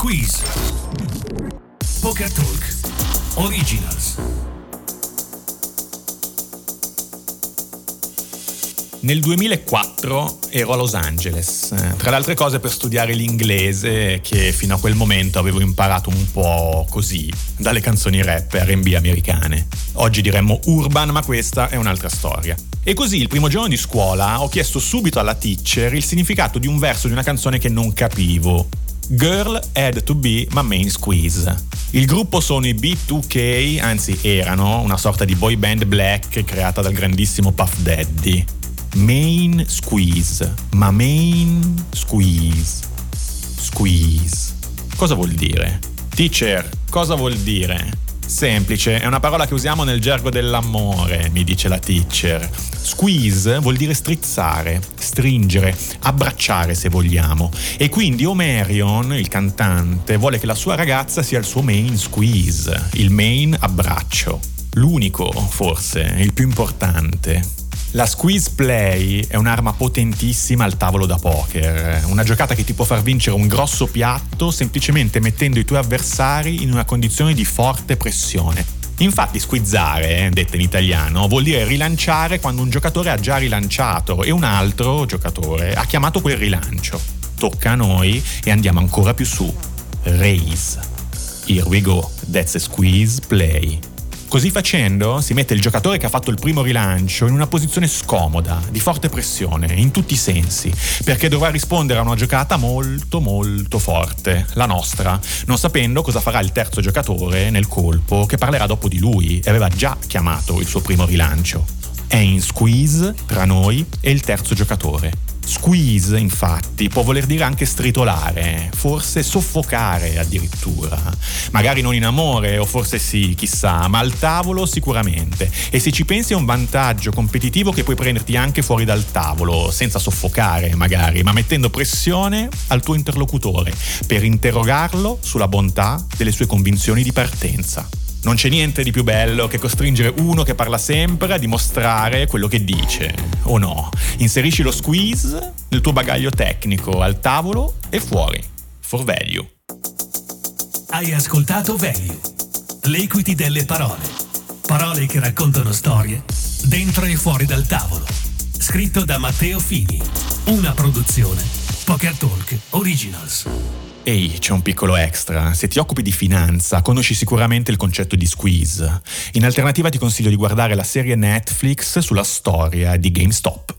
Squeeze. Poker Talk. Originals. Nel 2004 ero a Los Angeles, eh, tra le altre cose per studiare l'inglese che fino a quel momento avevo imparato un po' così dalle canzoni rap RB americane. Oggi diremmo urban, ma questa è un'altra storia. E così il primo giorno di scuola ho chiesto subito alla teacher il significato di un verso di una canzone che non capivo. Girl had to be my main squeeze. Il gruppo sono i B2K, anzi erano una sorta di boy band black creata dal grandissimo Puff Daddy. Main squeeze, ma main squeeze. Squeeze. Cosa vuol dire? Teacher, cosa vuol dire? Semplice, è una parola che usiamo nel gergo dell'amore, mi dice la teacher. Squeeze vuol dire strizzare, stringere, abbracciare se vogliamo. E quindi Omerion, il cantante, vuole che la sua ragazza sia il suo main squeeze, il main abbraccio. L'unico, forse, il più importante. La squeeze play è un'arma potentissima al tavolo da poker, una giocata che ti può far vincere un grosso piatto semplicemente mettendo i tuoi avversari in una condizione di forte pressione. Infatti squizzare, detta in italiano, vuol dire rilanciare quando un giocatore ha già rilanciato e un altro giocatore ha chiamato quel rilancio. Tocca a noi e andiamo ancora più su. Raise. Here we go, that's a squeeze play. Così facendo si mette il giocatore che ha fatto il primo rilancio in una posizione scomoda, di forte pressione, in tutti i sensi, perché dovrà rispondere a una giocata molto molto forte, la nostra, non sapendo cosa farà il terzo giocatore nel colpo che parlerà dopo di lui e aveva già chiamato il suo primo rilancio. È in squeeze tra noi e il terzo giocatore. Squeeze, infatti, può voler dire anche stritolare, forse soffocare addirittura. Magari non in amore, o forse sì, chissà, ma al tavolo sicuramente. E se ci pensi è un vantaggio competitivo che puoi prenderti anche fuori dal tavolo, senza soffocare magari, ma mettendo pressione al tuo interlocutore per interrogarlo sulla bontà delle sue convinzioni di partenza. Non c'è niente di più bello che costringere uno che parla sempre a dimostrare quello che dice, o no. Inserisci lo squeeze nel tuo bagaglio tecnico al tavolo e fuori. For value. Hai ascoltato Value. L'equity delle parole. Parole che raccontano storie dentro e fuori dal tavolo. Scritto da Matteo Fini. Una produzione. Poker Talk Originals. Ehi, c'è un piccolo extra. Se ti occupi di finanza, conosci sicuramente il concetto di squeeze. In alternativa ti consiglio di guardare la serie Netflix sulla storia di GameStop.